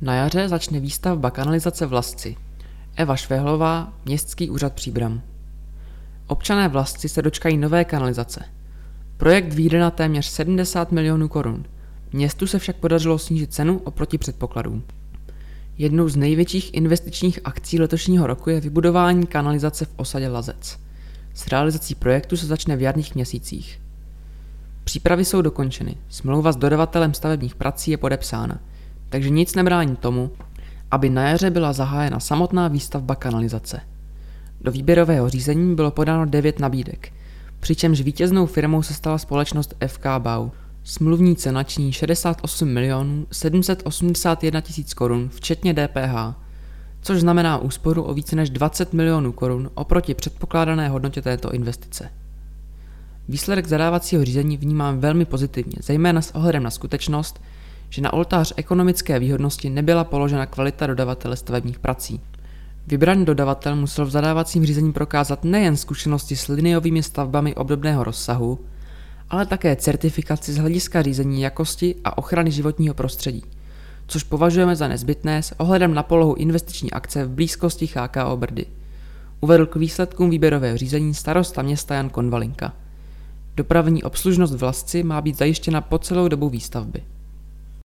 Na jaře začne výstavba kanalizace v Lasci. Eva Švehlová, Městský úřad Příbram. Občané Vlasci se dočkají nové kanalizace. Projekt vyjde na téměř 70 milionů korun. Městu se však podařilo snížit cenu oproti předpokladům. Jednou z největších investičních akcí letošního roku je vybudování kanalizace v osadě Lazec. S realizací projektu se začne v jarních měsících. Přípravy jsou dokončeny, smlouva s dodavatelem stavebních prací je podepsána, takže nic nebrání tomu, aby na jaře byla zahájena samotná výstavba kanalizace. Do výběrového řízení bylo podáno 9 nabídek, přičemž vítěznou firmou se stala společnost FK Bau. Smluvní cena činí 68 milionů 781 tisíc korun, včetně DPH, což znamená úsporu o více než 20 milionů korun oproti předpokládané hodnotě této investice. Výsledek zadávacího řízení vnímám velmi pozitivně, zejména s ohledem na skutečnost, že na oltář ekonomické výhodnosti nebyla položena kvalita dodavatele stavebních prací. Vybraný dodavatel musel v zadávacím řízení prokázat nejen zkušenosti s liniovými stavbami obdobného rozsahu, ale také certifikaci z hlediska řízení jakosti a ochrany životního prostředí, což považujeme za nezbytné s ohledem na polohu investiční akce v blízkosti HKO Brdy. Uvedl k výsledkům výběrového řízení starosta města Jan Konvalinka. Dopravní obslužnost v Lasci má být zajištěna po celou dobu výstavby.